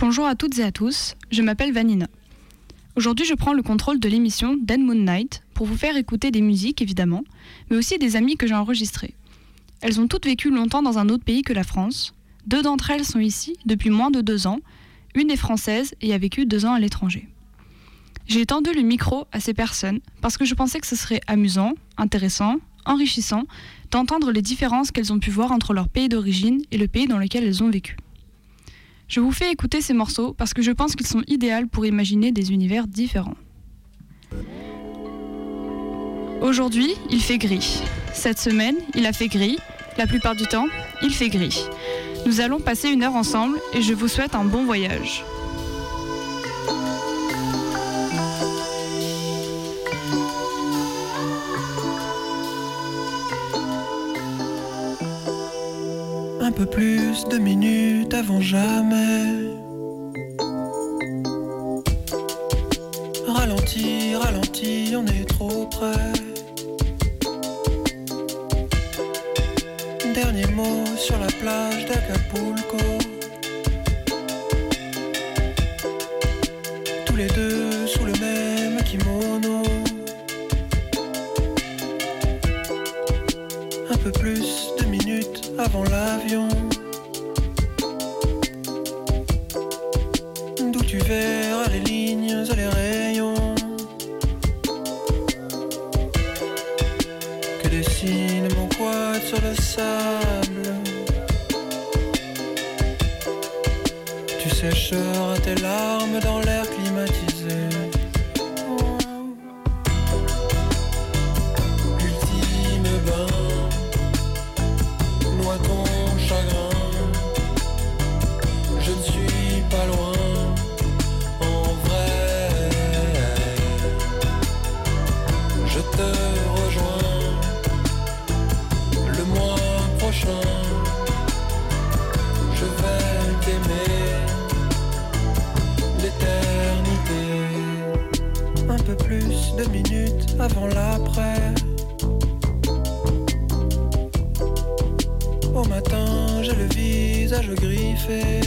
Bonjour à toutes et à tous, je m'appelle Vanina. Aujourd'hui, je prends le contrôle de l'émission Dead Moon Night pour vous faire écouter des musiques évidemment, mais aussi des amis que j'ai enregistrés. Elles ont toutes vécu longtemps dans un autre pays que la France. Deux d'entre elles sont ici depuis moins de deux ans. Une est française et a vécu deux ans à l'étranger. J'ai tendu le micro à ces personnes parce que je pensais que ce serait amusant, intéressant, enrichissant d'entendre les différences qu'elles ont pu voir entre leur pays d'origine et le pays dans lequel elles ont vécu. Je vous fais écouter ces morceaux parce que je pense qu'ils sont idéaux pour imaginer des univers différents. Aujourd'hui, il fait gris. Cette semaine, il a fait gris. La plupart du temps, il fait gris. Nous allons passer une heure ensemble et je vous souhaite un bon voyage. Peu plus de minutes avant jamais. Ralenti, ralenti, on est trop près. Dernier mot sur la plage d'Acapulco. Avant l'avion. D'où tu verras les lignes et les rayons. Que dessine mon quad sur le sable. Tu sécheras tes larmes dans l'air plus de minutes avant l'après. Au matin, j'ai le visage griffé.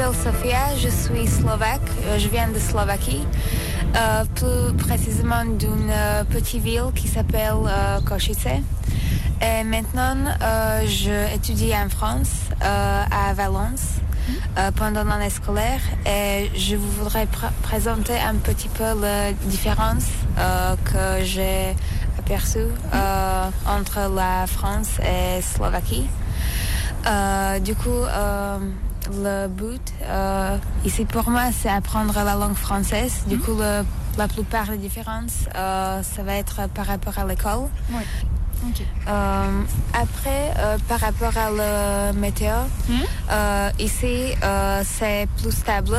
M'appelle Sofia, je suis slovaque, euh, je viens de Slovaquie, euh, plus précisément d'une euh, petite ville qui s'appelle euh. Et maintenant, je étudie en France, à Valence, pendant l'année scolaire. Et je voudrais pr- présenter un petit peu la différence que j'ai aperçue entre la France et Slovaquie. Du coup, le but euh, ici pour moi, c'est apprendre la langue française. Du coup, le- la plupart des différences, euh, ça va être par rapport à l'école. Ok. Euh, après, euh, par rapport à la météo, Mhm. euh, ici, c'est plus stable.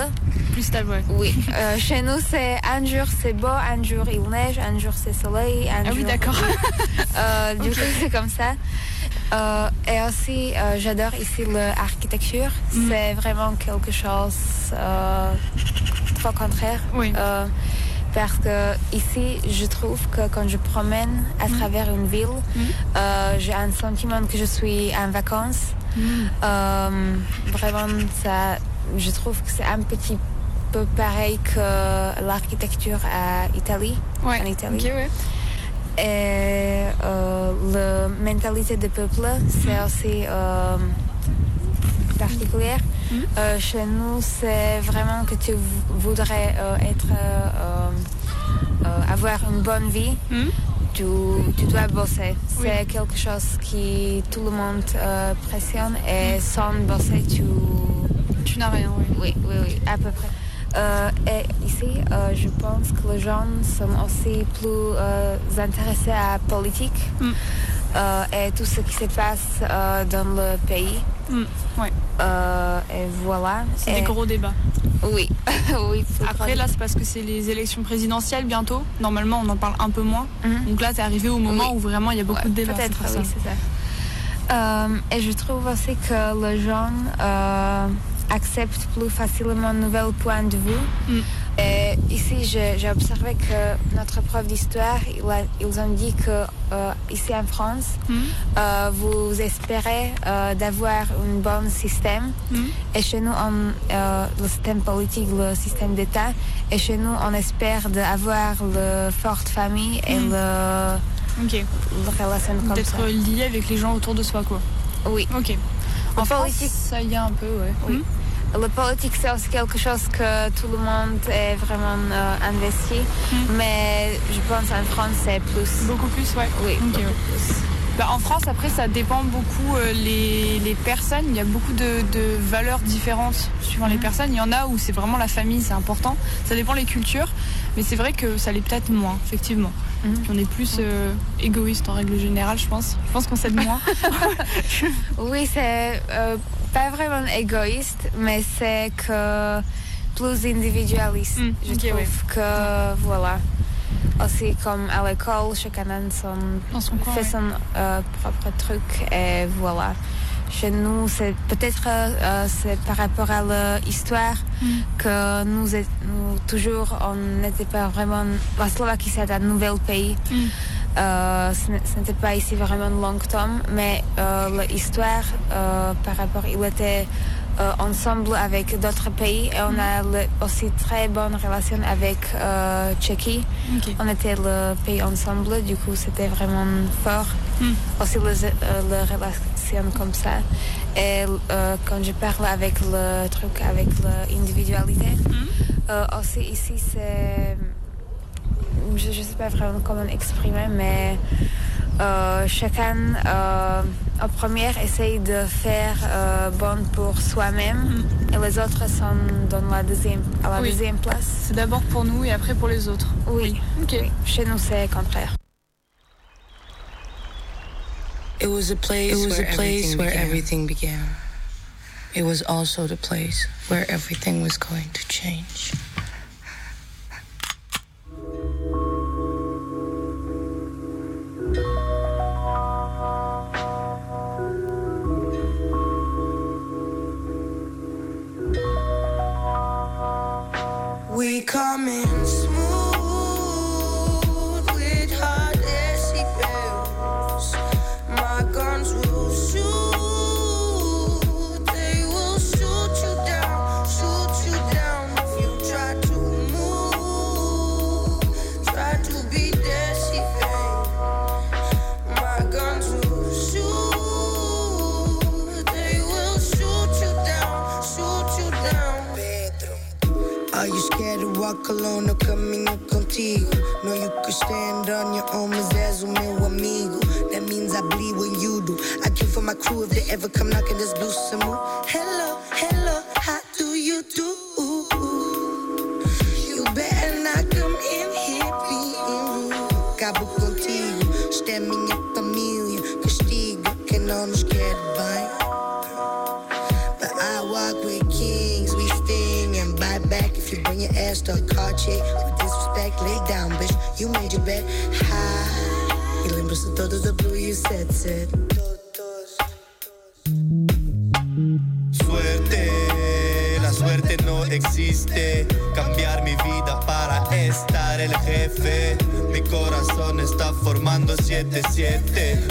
Plus stable, ouais. Oui, chez nous, c'est un jour c'est beau, un jour il neige, un jour c'est soleil. Un Ah oui, d'accord. Euh, du coup, c'est comme ça. Euh, et aussi, euh, j'adore ici l'architecture. Mhm. C'est vraiment quelque chose euh, trop contraire. Oui. Euh, parce que ici, je trouve que quand je promène à Mhm. travers une ville, euh, j'ai un sentiment que je suis en vacances. Mm. Vraiment, ça, je trouve que c'est un petit peu pareil que l'architecture à Italie. Ouais. En Italie. Ouais. Et la mentalité du peuple, c'est aussi particulière. Euh, chez nous, c'est vraiment que tu vou- voudrais euh, être, euh, avoir une bonne vie. Mm. Tu, tu dois bosser. Oui. C'est quelque chose qui tout le monde pressionne et sans bosser, tu... Tu n'as rien, oui. Oui, oui, oui, à peu près. Euh, et ici, euh, je pense que les gens sont aussi plus euh, intéressés à la politique Mm. et tout ce qui se passe dans le pays. Mm, ouais. Et voilà. C'est Et- des gros débats. Oui, oui. Après, là, c'est parce que c'est les élections présidentielles bientôt. Normalement, on en parle un peu moins. Mhm. Donc là, c'est arrivé au moment Oui. où vraiment il y a beaucoup Ouais, de débats. Peut-être, oui, ça. c'est ça. Euh, et je trouve aussi que les gens euh, acceptent plus facilement de nouveaux points de vue. Mm. Et ici, j'ai observé que notre prof d'histoire, ils ont dit que euh, ici en France, Mm. euh, vous espérez euh, d'avoir un bon système. Mm. Et chez nous, on, le système politique, le système d'État. Et chez nous, on espère d'avoir la forte famille et le, Ok. la relation comme. D'être lié avec les gens autour de soi, quoi. Oui. Ok. En En France, politique- ça y est un peu, ouais. Oui. La politique, c'est aussi quelque chose que tout le monde est vraiment euh, investi. Mm. Mais je pense en France, c'est plus. Beaucoup plus, ouais. Oui, beaucoup plus. Bah, en France, après, ça dépend beaucoup euh, les, les personnes. Il y a beaucoup de, de valeurs différentes suivant les Mhm. personnes. Il y en a où c'est vraiment la famille, c'est important. Ça dépend les cultures. Mais c'est vrai que ça l'est peut-être moins, effectivement. Puis on est plus euh, égoïste en règle générale, je pense. Je pense qu'on s'aide moins. Oui, c'est euh, pas vraiment égoïste, mais c'est que plus individualiste. Mm, je trouve ouais. que, voilà. Aussi, comme à l'école, chacun son son coin. fait ouais. son euh, propre truc et voilà. Chez nous, c'est peut-être euh, c'est par rapport à l'histoire Mm. que nous, toujours on n'était pas vraiment la Slovaquie c'est un nouvel pays. Mm. Euh, ce n'était pas ici vraiment longtemps, mais euh, l'histoire euh, par rapport il était euh, ensemble avec d'autres pays et on a le- aussi très bonne relation avec euh, Tchéquie. On était le pays ensemble, du coup c'était vraiment fort. Mm. Aussi les, euh, les relations comme ça. Et euh, quand je parle avec le truc, avec l'individualité, Mm. euh, aussi ici c'est... Je ne sais pas vraiment comment exprimer, mais euh, chacun euh, en première essaye de faire euh, bon pour soi-même et les autres sont dans la deuxième, à la. Oui. deuxième place. C'est d'abord pour nous et après pour les autres. Oui. Ok. Oui. Chez nous c'est le contraire. It was a place, It was where, a place everything, where everything began. It was also the place where everything was going to change.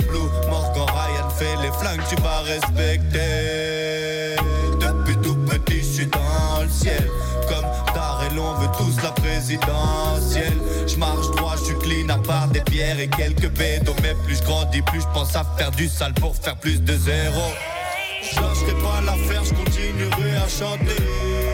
Blue Morgan Ryan fait les flingues, tu vas respecter. Depuis tout petit, je suis dans le ciel. Comme et on veut tous la présidentielle. Je marche droit, je suis clean à part des pierres et quelques bédos. Mais plus je grandis, plus je pense à faire du sale pour faire plus de zéro Je lâcherai pas l'affaire, je continuerai à chanter.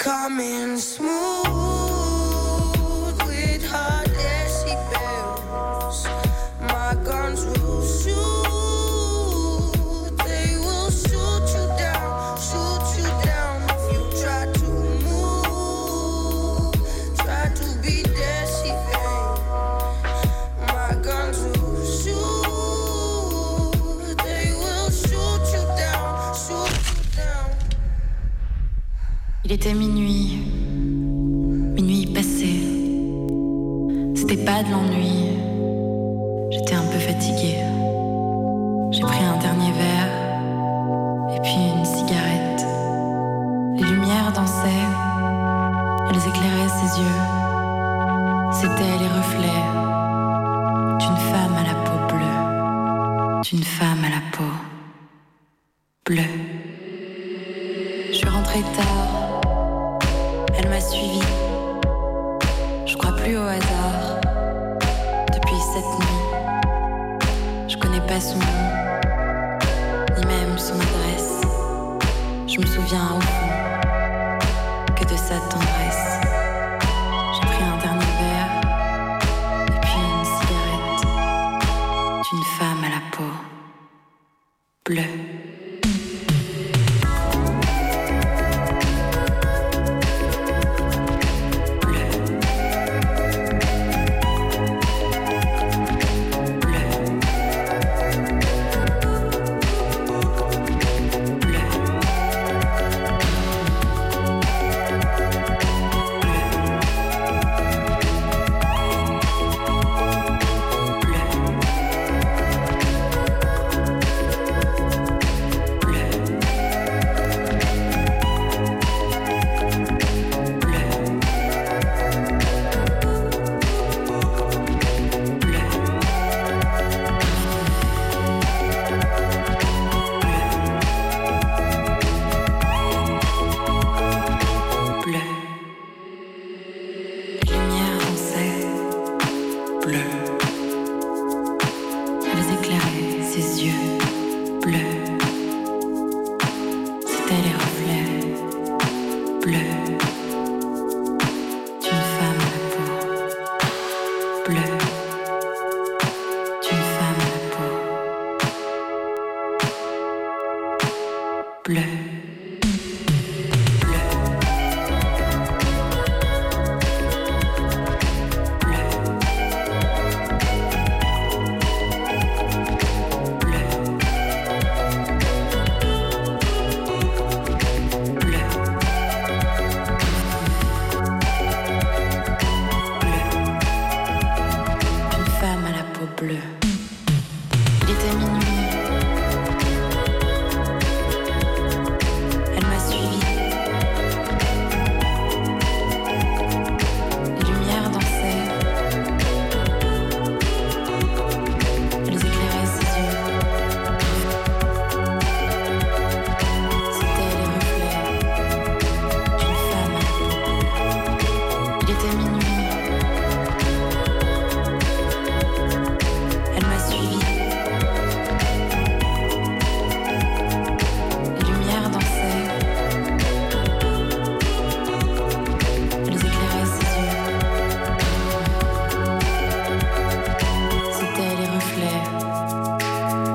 coming smooth Il était minuit, minuit passé. C'était pas de l'ennui. J'étais un peu fatiguée. J'ai pris un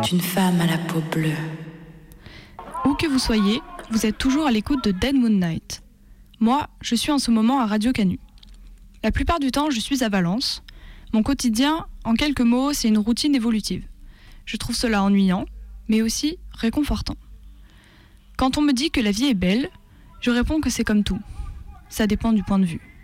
d'une femme à la peau bleue. Où que vous soyez, vous êtes toujours à l'écoute de Dead Moon Night. Moi, je suis en ce moment à Radio Canu. La plupart du temps, je suis à Valence. Mon quotidien, en quelques mots, c'est une routine évolutive. Je trouve cela ennuyant, mais aussi réconfortant. Quand on me dit que la vie est belle, je réponds que c'est comme tout. Ça dépend du point de vue.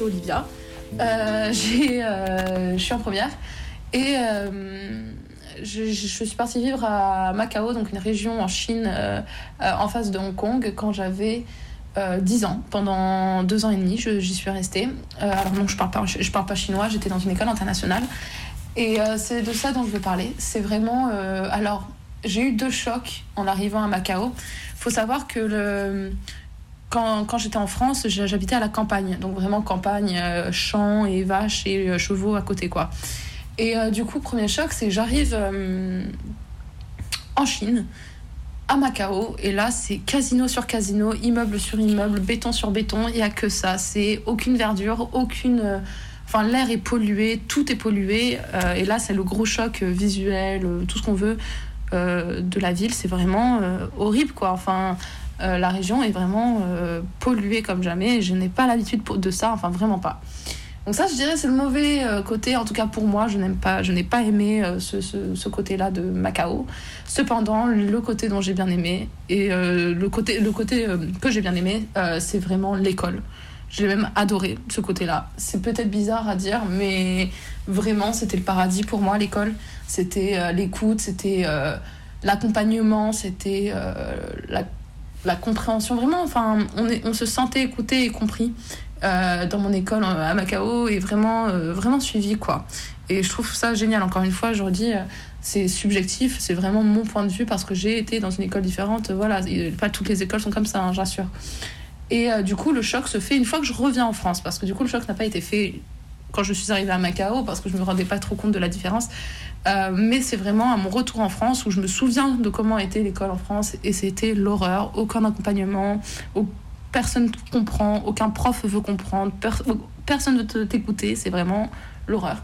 C'est Olivia. Euh, euh, je suis en première et euh, je, suis partie vivre à Macao, donc une région en Chine en face de Hong Kong, quand j'avais euh, 10 ans. Pendant deux ans et demi, j'y suis restée. Alors non, je parle je, parle pas chinois, j'étais dans une école internationale. Et c'est de ça dont je veux parler. C'est vraiment... alors, j'ai eu deux chocs en arrivant à Macao. faut savoir que le quand, j'étais en France, j'habitais à la campagne. Donc vraiment campagne, euh, champs et vaches et euh, chevaux à côté, quoi. Et euh, du coup, premier choc, c'est j'arrive en Chine, à Macao, et là, c'est casino sur casino, immeuble sur immeuble, béton sur béton, il n'y a que ça. C'est aucune verdure, aucune... Enfin, l'air est pollué, tout est pollué. et là, c'est le gros choc visuel, tout ce qu'on veut de la ville. C'est vraiment horrible, quoi. Enfin, euh, la région est vraiment euh, polluée comme jamais. Je n'ai pas l'habitude de ça, enfin, vraiment pas. Donc ça, je dirais, c'est le mauvais euh, côté. En tout cas, pour moi, je n'aime pas, je n'ai pas aimé ce, ce- côté-là de Macao. Cependant, le côté dont j'ai bien aimé et le côté, le côté que j'ai bien aimé, c'est vraiment l'école. J'ai même adoré ce côté-là. C'est peut-être bizarre à dire, mais vraiment, c'était le paradis pour moi, l'école. C'était l'écoute, c'était l'accompagnement, c'était la, la compréhension. Vraiment, enfin, on, se sentait écouté et compris euh, dans mon école euh, à Macao et vraiment, euh, vraiment suivi, quoi. Et je trouve ça génial. Encore une fois, je redis, c'est subjectif, c'est vraiment mon point de vue parce que j'ai été dans une école différente. Voilà, Et pas toutes les écoles sont comme ça, hein, j'assure. Et euh, du coup, le choc se fait une fois que je reviens en France parce que du coup, le choc n'a pas été fait quand je suis arrivée à Macao parce que je me rendais pas trop compte de la différence. Euh, mais c'est vraiment à mon retour en France où je me souviens de comment était l'école en France et c'était l'horreur, aucun accompagnement, personne ne comprend, aucun prof veut comprendre, per- personne ne veut te- t'écouter, c'est vraiment l'horreur.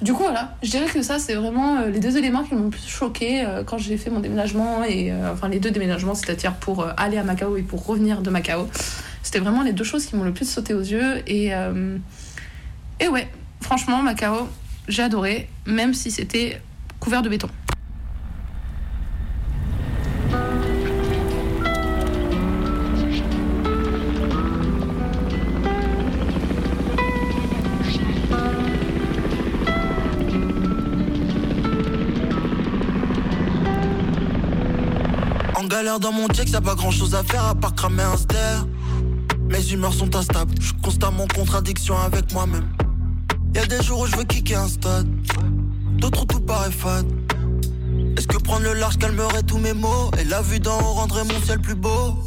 Du coup, voilà, je dirais que ça, c'est vraiment euh, les deux éléments qui m'ont le plus choqué euh, quand j'ai fait mon déménagement, et enfin les deux déménagements, c'est-à-dire pour aller à Macao et pour revenir de Macao. C'était vraiment les deux choses qui m'ont le plus sauté aux yeux. Et, et ouais, franchement, Macao, j'ai adoré, même si c'était couvert de béton. En galère dans mon check, y'a pas grand chose à faire à part cramer un ster. Mes humeurs sont instables, je suis constamment en contradiction avec moi-même. Y'a des jours où je veux kicker un stade, d'autres où tout paraît fade. Est-ce que prendre le large calmerait tous mes maux? Et la vue d'en haut rendrait mon ciel plus beau.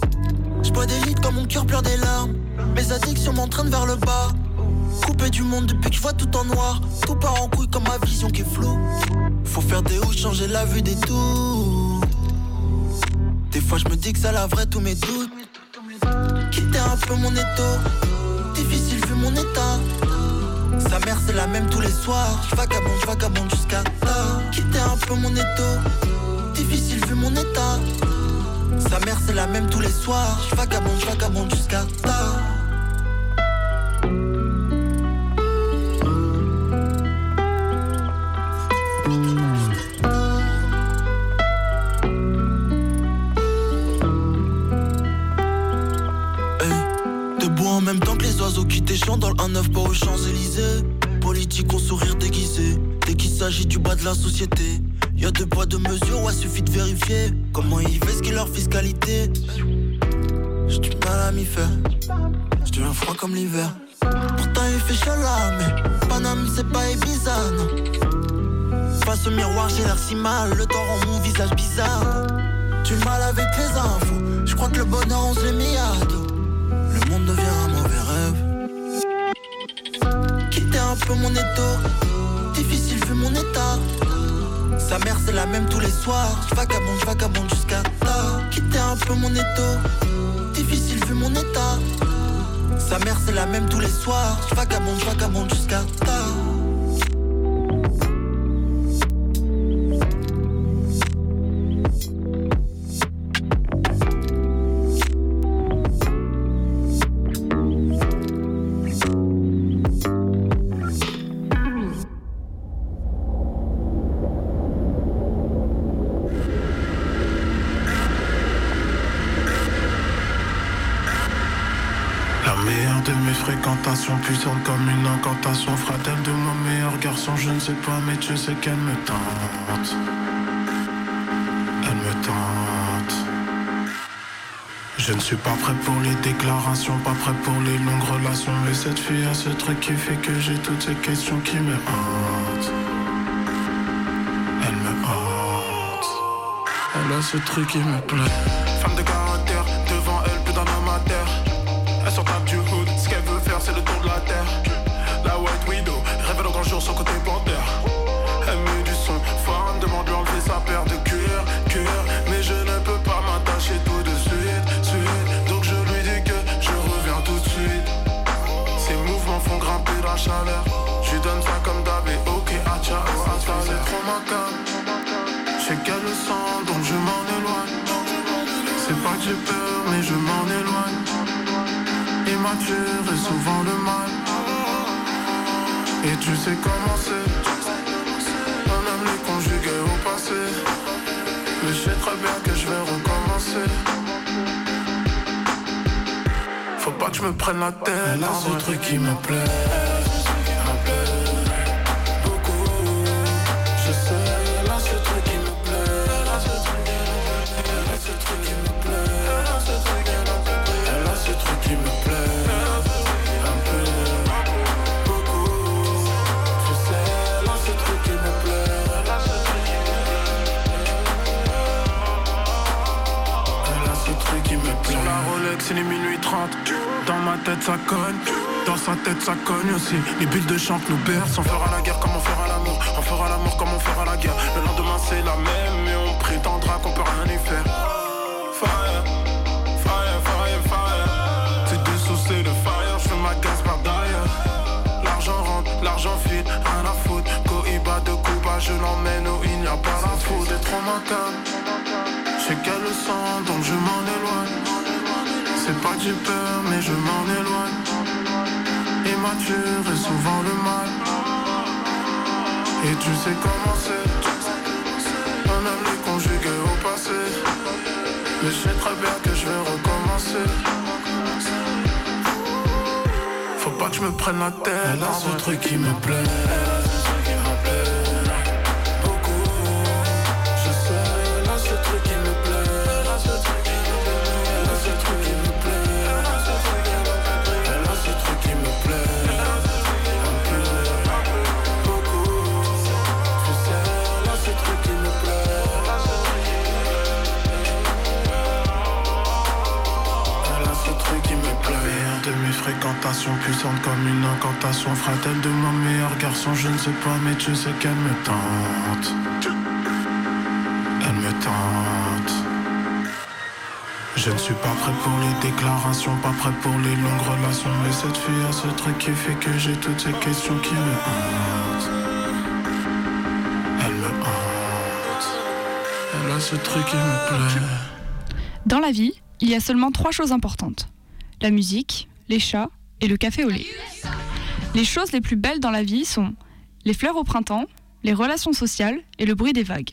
Je bois des litres quand mon cœur pleure des larmes. Mes addictions m'entraînent vers le bas. Coupé du monde depuis que je vois tout en noir. Tout part en couille comme ma vision qui est floue. Faut faire des hauts, changer la vue des tours Des fois je me dis que ça laverait tous mes doutes Quitter un peu mon étau. Difficile vu mon état. Sa mère c'est la même tous les soirs. Je vagabonde, jusqu'à tard. Quitter un peu mon étau. Difficile vu mon état. Sa mère c'est la même tous les soirs. Je vagabonde, je vagabonde jusqu'à tard t'échantent dans le 1-9 pas aux Champs-Élysées. Politique au sourire déguisé. Dès qu'il s'agit du bas de la société, y a deux poids, deux mesures, ouais, suffit de vérifier comment ils ce qu'est leur fiscalité? J'ai du mal à m'y faire. Je deviens froid comme l'hiver. Pourtant il fait chaud mais Paname c'est pas Ibiza, non. Face au miroir, j'ai l'air si mal, le temps rend mon visage bizarre. Du mal avec les infos, je crois que le bonheur on se l'est à. Peu mon étau, difficile vu mon état. Sa mère c'est la même tous les soirs, je vagabonde, je vagabonde jusqu'à tard. Quitter un peu mon étau, difficile vu mon état. Sa mère c'est la même tous les soirs, je vagabonde, je vagabonde jusqu'à tard. De mes fréquentations, puissante comme une incantation. Fera-t-elle de mon meilleur garçon Je ne sais pas, mais tu sais qu'elle me tente. Elle me tente. Je ne suis pas prêt pour les déclarations, pas prêt pour les longues relations. Mais cette fille a ce truc qui fait que j'ai toutes ces questions qui me hantent. Elle me hante. Elle a ce truc qui me plaît. Le donc je m'en éloigne. C'est pas que j'ai peur, mais je m'en éloigne. Et souvent le mal. Et tu sais comment c'est. On aime les conjuguer au passé. Mais je sais très bien que je vais recommencer. Faut pas que je me prenne la tête. Là, ce truc qui me plaît. Tête, ça cogne. Dans sa tête, ça cogne aussi. Les bulles de champ nous bercent. On fera la guerre comme on fera l'amour. On fera l'amour comme on fera la guerre. Le lendemain, c'est la même. Mais on prétendra qu'on peut rien y faire. Fire, fire, fire, fire. C'est dessous, c'est le fire. Je fais ma gaz par derrière. L'argent rentre, l'argent file, rien à foutre. Cohiba de Cuba, je l'emmène où il n'y a pas la foule. C'est trop macabre. Je sais qu'elle le sent, donc je m'en éloigne. Pas que j'ai peur, mais je m'en éloigne. Et souvent le mal. Et tu sais comment c'est. On aime les conjuguer au passé. Mais je sais très bien que je vais recommencer. Faut pas que je me prenne la tête. Là, ce truc qui me plaît. Fréquentations puissante comme une incantation. Fera-t-elle de mon meilleur garçon Je ne sais pas, mais tu sais qu'elle me tente. Elle me tente. Je ne suis pas prêt pour les déclarations, pas prêt pour les longues relations. Mais cette fille a ce truc qui fait que j'ai toutes ces questions qui me hantent. Elle me hante. Elle a ce truc qui me plaît. Dans la vie, il y a seulement trois choses importantes. La musique, les chats et le café au lait. Les choses les plus belles dans la vie sont les fleurs au printemps, les relations sociales et le bruit des vagues.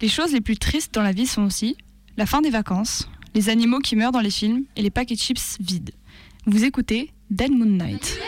Les choses les plus tristes dans la vie sont aussi la fin des vacances, les animaux qui meurent dans les films et les paquets de chips vides. Vous écoutez Dead Moon Night.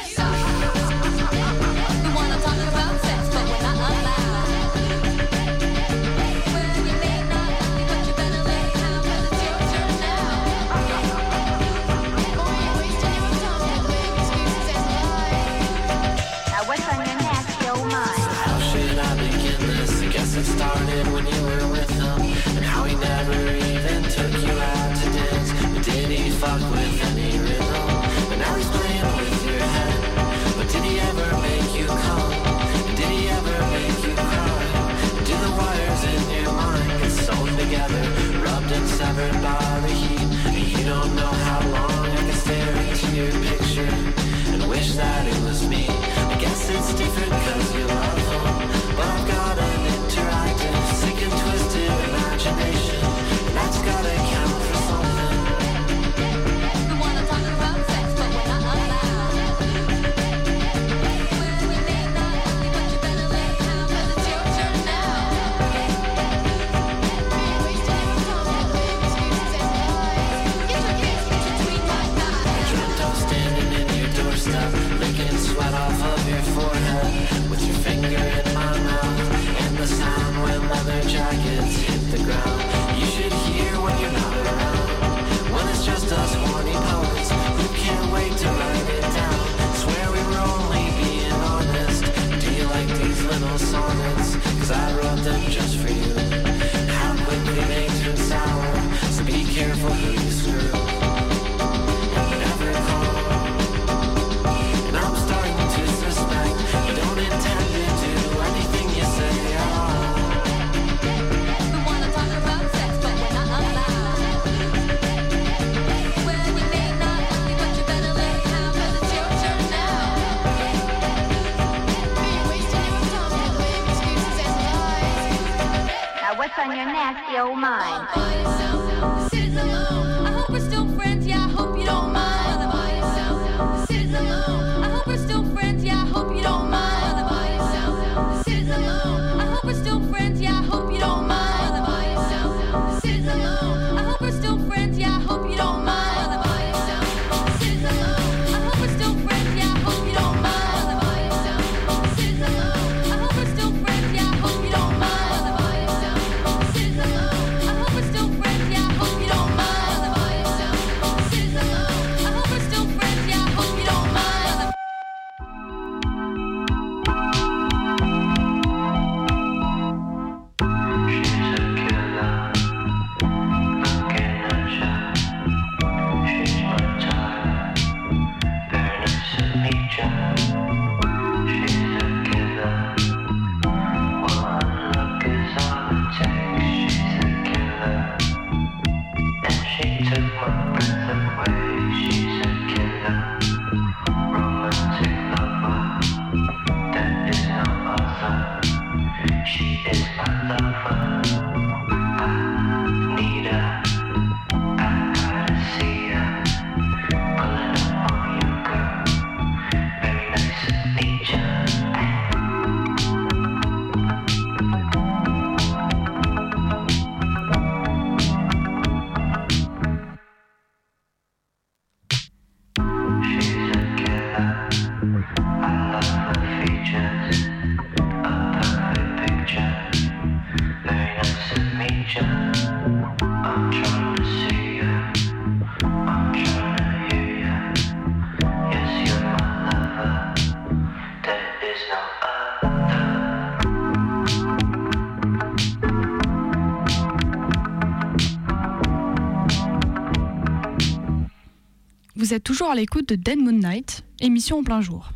Vous êtes toujours à l'écoute de Dead Moon Night, émission en plein jour.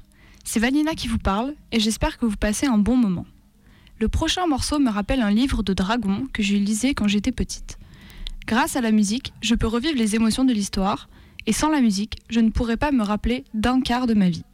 C'est Vanina qui vous parle et j'espère que vous passez un bon moment. Le prochain morceau me rappelle un livre de Dragon que je lisais quand j'étais petite. Grâce à la musique, je peux revivre les émotions de l'histoire et sans la musique, je ne pourrais pas me rappeler d'un quart de ma vie.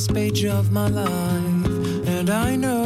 last page of my life, and I know.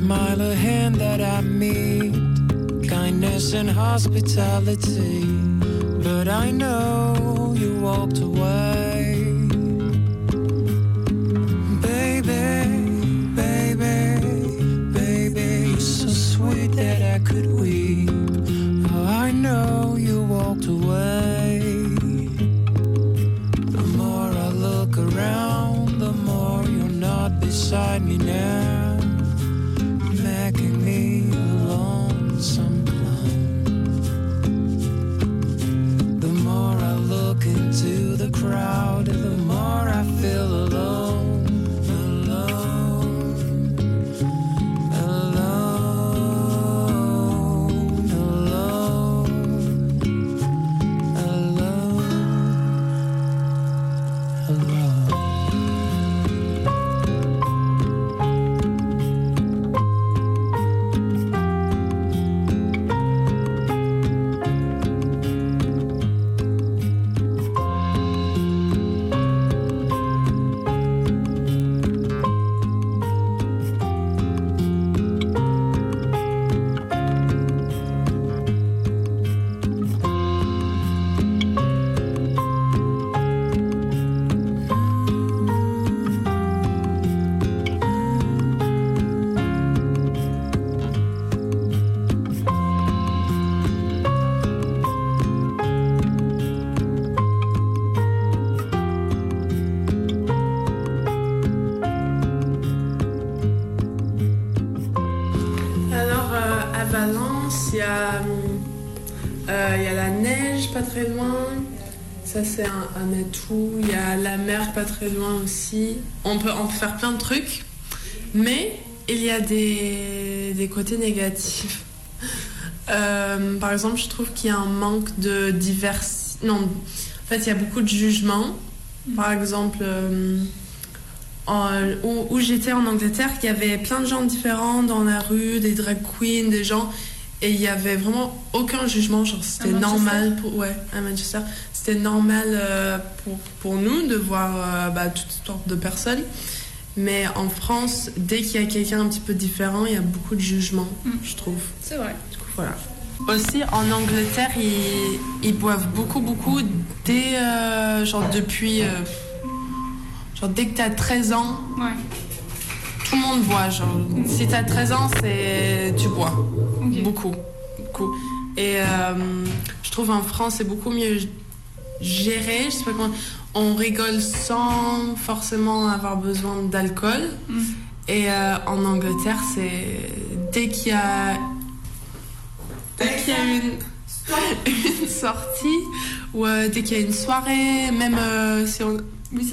smile, a hand that I meet, kindness and hospitality. But I know you walked away. Pas très loin. Ça, c'est un, atout. Il y a la mer pas très loin aussi. On peut, on peut faire plein de trucs. Mais il y a des, côtés négatifs. Euh, par exemple, je trouve qu'il y a un manque de divers... Non, en fait, il y a beaucoup de jugements. Par exemple, euh, où, où j'étais en Angleterre, il y avait plein de gens différents dans la rue, des drag queens, des gens, et il y avait vraiment aucun jugement. Genre, c'était normal pour, ouais, à Manchester, c'était normal euh, pour, pour nous de voir euh, bah, toutes sortes de personnes. Mais en France, dès qu'il y a quelqu'un un petit peu différent, il y a beaucoup de jugement, je trouve. C'est vrai. Du coup, voilà. Aussi, en Angleterre, ils, ils boivent beaucoup, beaucoup dès, euh, genre depuis, euh, genre dès que t'as 13 ans, tout le monde boit. Genre, si t'as 13 ans, c'est tu bois. Beaucoup, beaucoup. Et euh, je trouve en France, c'est beaucoup mieux géré. Je sais pas comment. On rigole sans forcément avoir besoin d'alcool. Et euh, en Angleterre, c'est dès qu'il y a dès qu'il y a une, une sortie ou euh, dès qu'il y a une soirée, même si, on,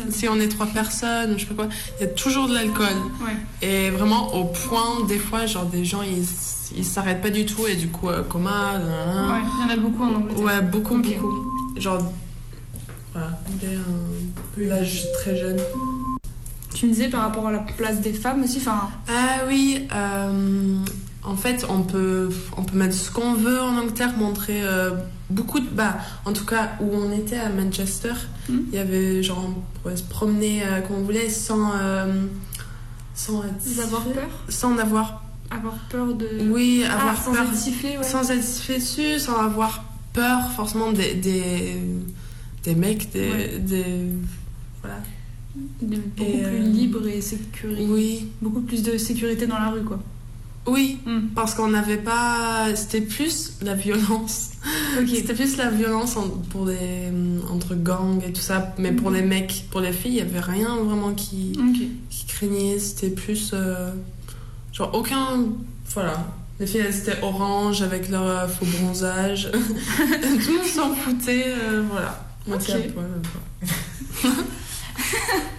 si on est trois personnes, je sais pas quoi, il y a toujours de l'alcool. Et vraiment au point, des fois, genre des gens ils ils s'arrêtent pas du tout et du coup euh, coma. Ouais, il y en a beaucoup en Angleterre. Ouais, beaucoup, beaucoup. Genre, voilà, dès un l'âge très jeune. Tu me disais par rapport à la place des femmes aussi, enfin. Ah oui, euh, en fait, on peut, on peut mettre ce qu'on veut en Angleterre, montrer euh, beaucoup de. Bah, en tout cas, où on était à Manchester, il y avait genre, on pouvait se promener euh, comme on voulait sans. euh, sans être- Avoir peur Sans avoir. Avoir peur de. Oui, Ah, avoir sans peur. être sifflé, ouais. Sans être sifflé dessus, sans avoir peur forcément des. des, des mecs, des. Ouais. des- voilà. De- beaucoup Et, plus euh, libre et sécurisé. Oui. Beaucoup plus de sécurité dans la rue, quoi. Oui, Hmm. parce qu'on n'avait pas. C'était plus la violence. C'était plus la violence en- pour des, entre gangs et tout ça. Mais pour les mecs, pour les filles, il n'y avait rien vraiment qui, craignait. C'était plus. euh, genre, aucun. Voilà. Les filles, elles étaient orange avec leur euh, faux bronzage. tout le monde s'en foutait. euh, voilà. Moitié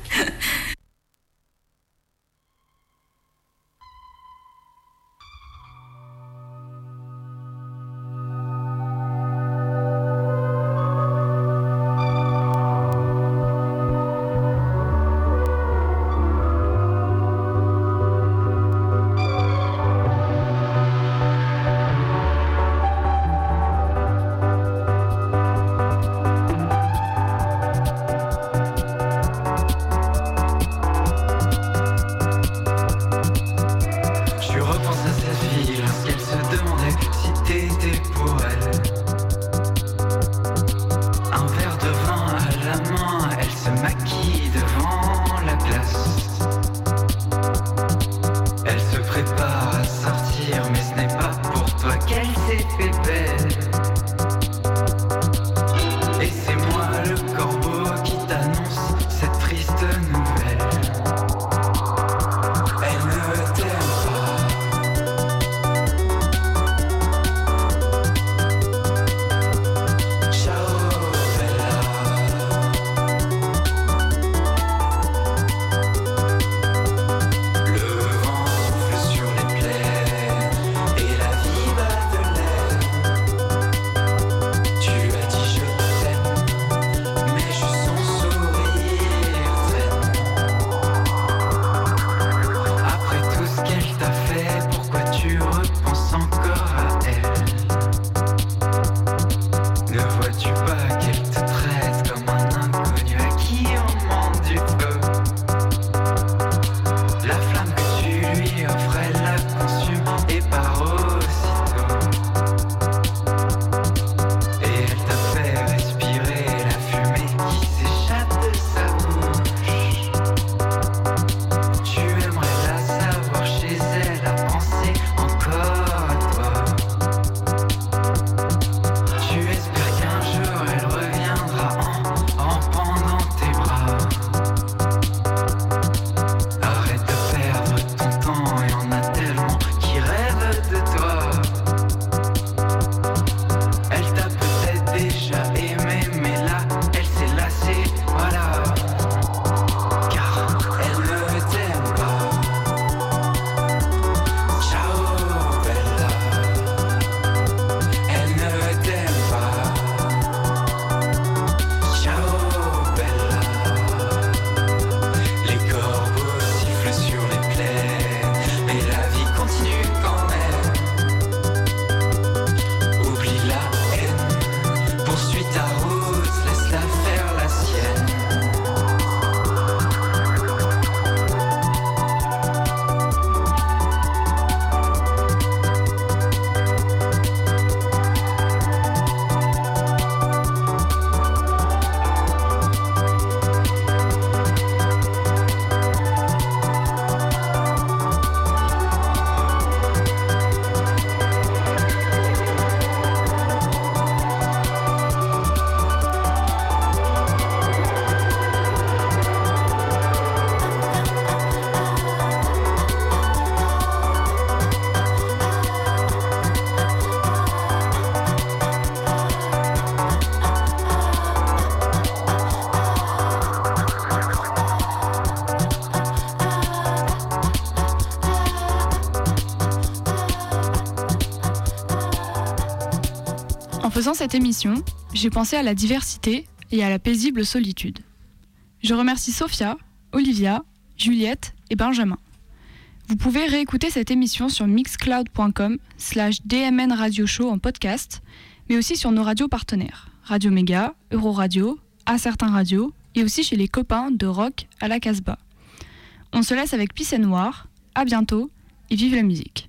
faisant cette émission, j'ai pensé à la diversité et à la paisible solitude. Je remercie Sophia, Olivia, Juliette et Benjamin. Vous pouvez réécouter cette émission sur mixcloud.com slash DMN Radio Show en podcast, mais aussi sur nos radios partenaires, Radio Méga, Euroradio, À Certains Radio et aussi chez les copains de Rock à la Casbah. On se laisse avec and War, à bientôt et vive la musique.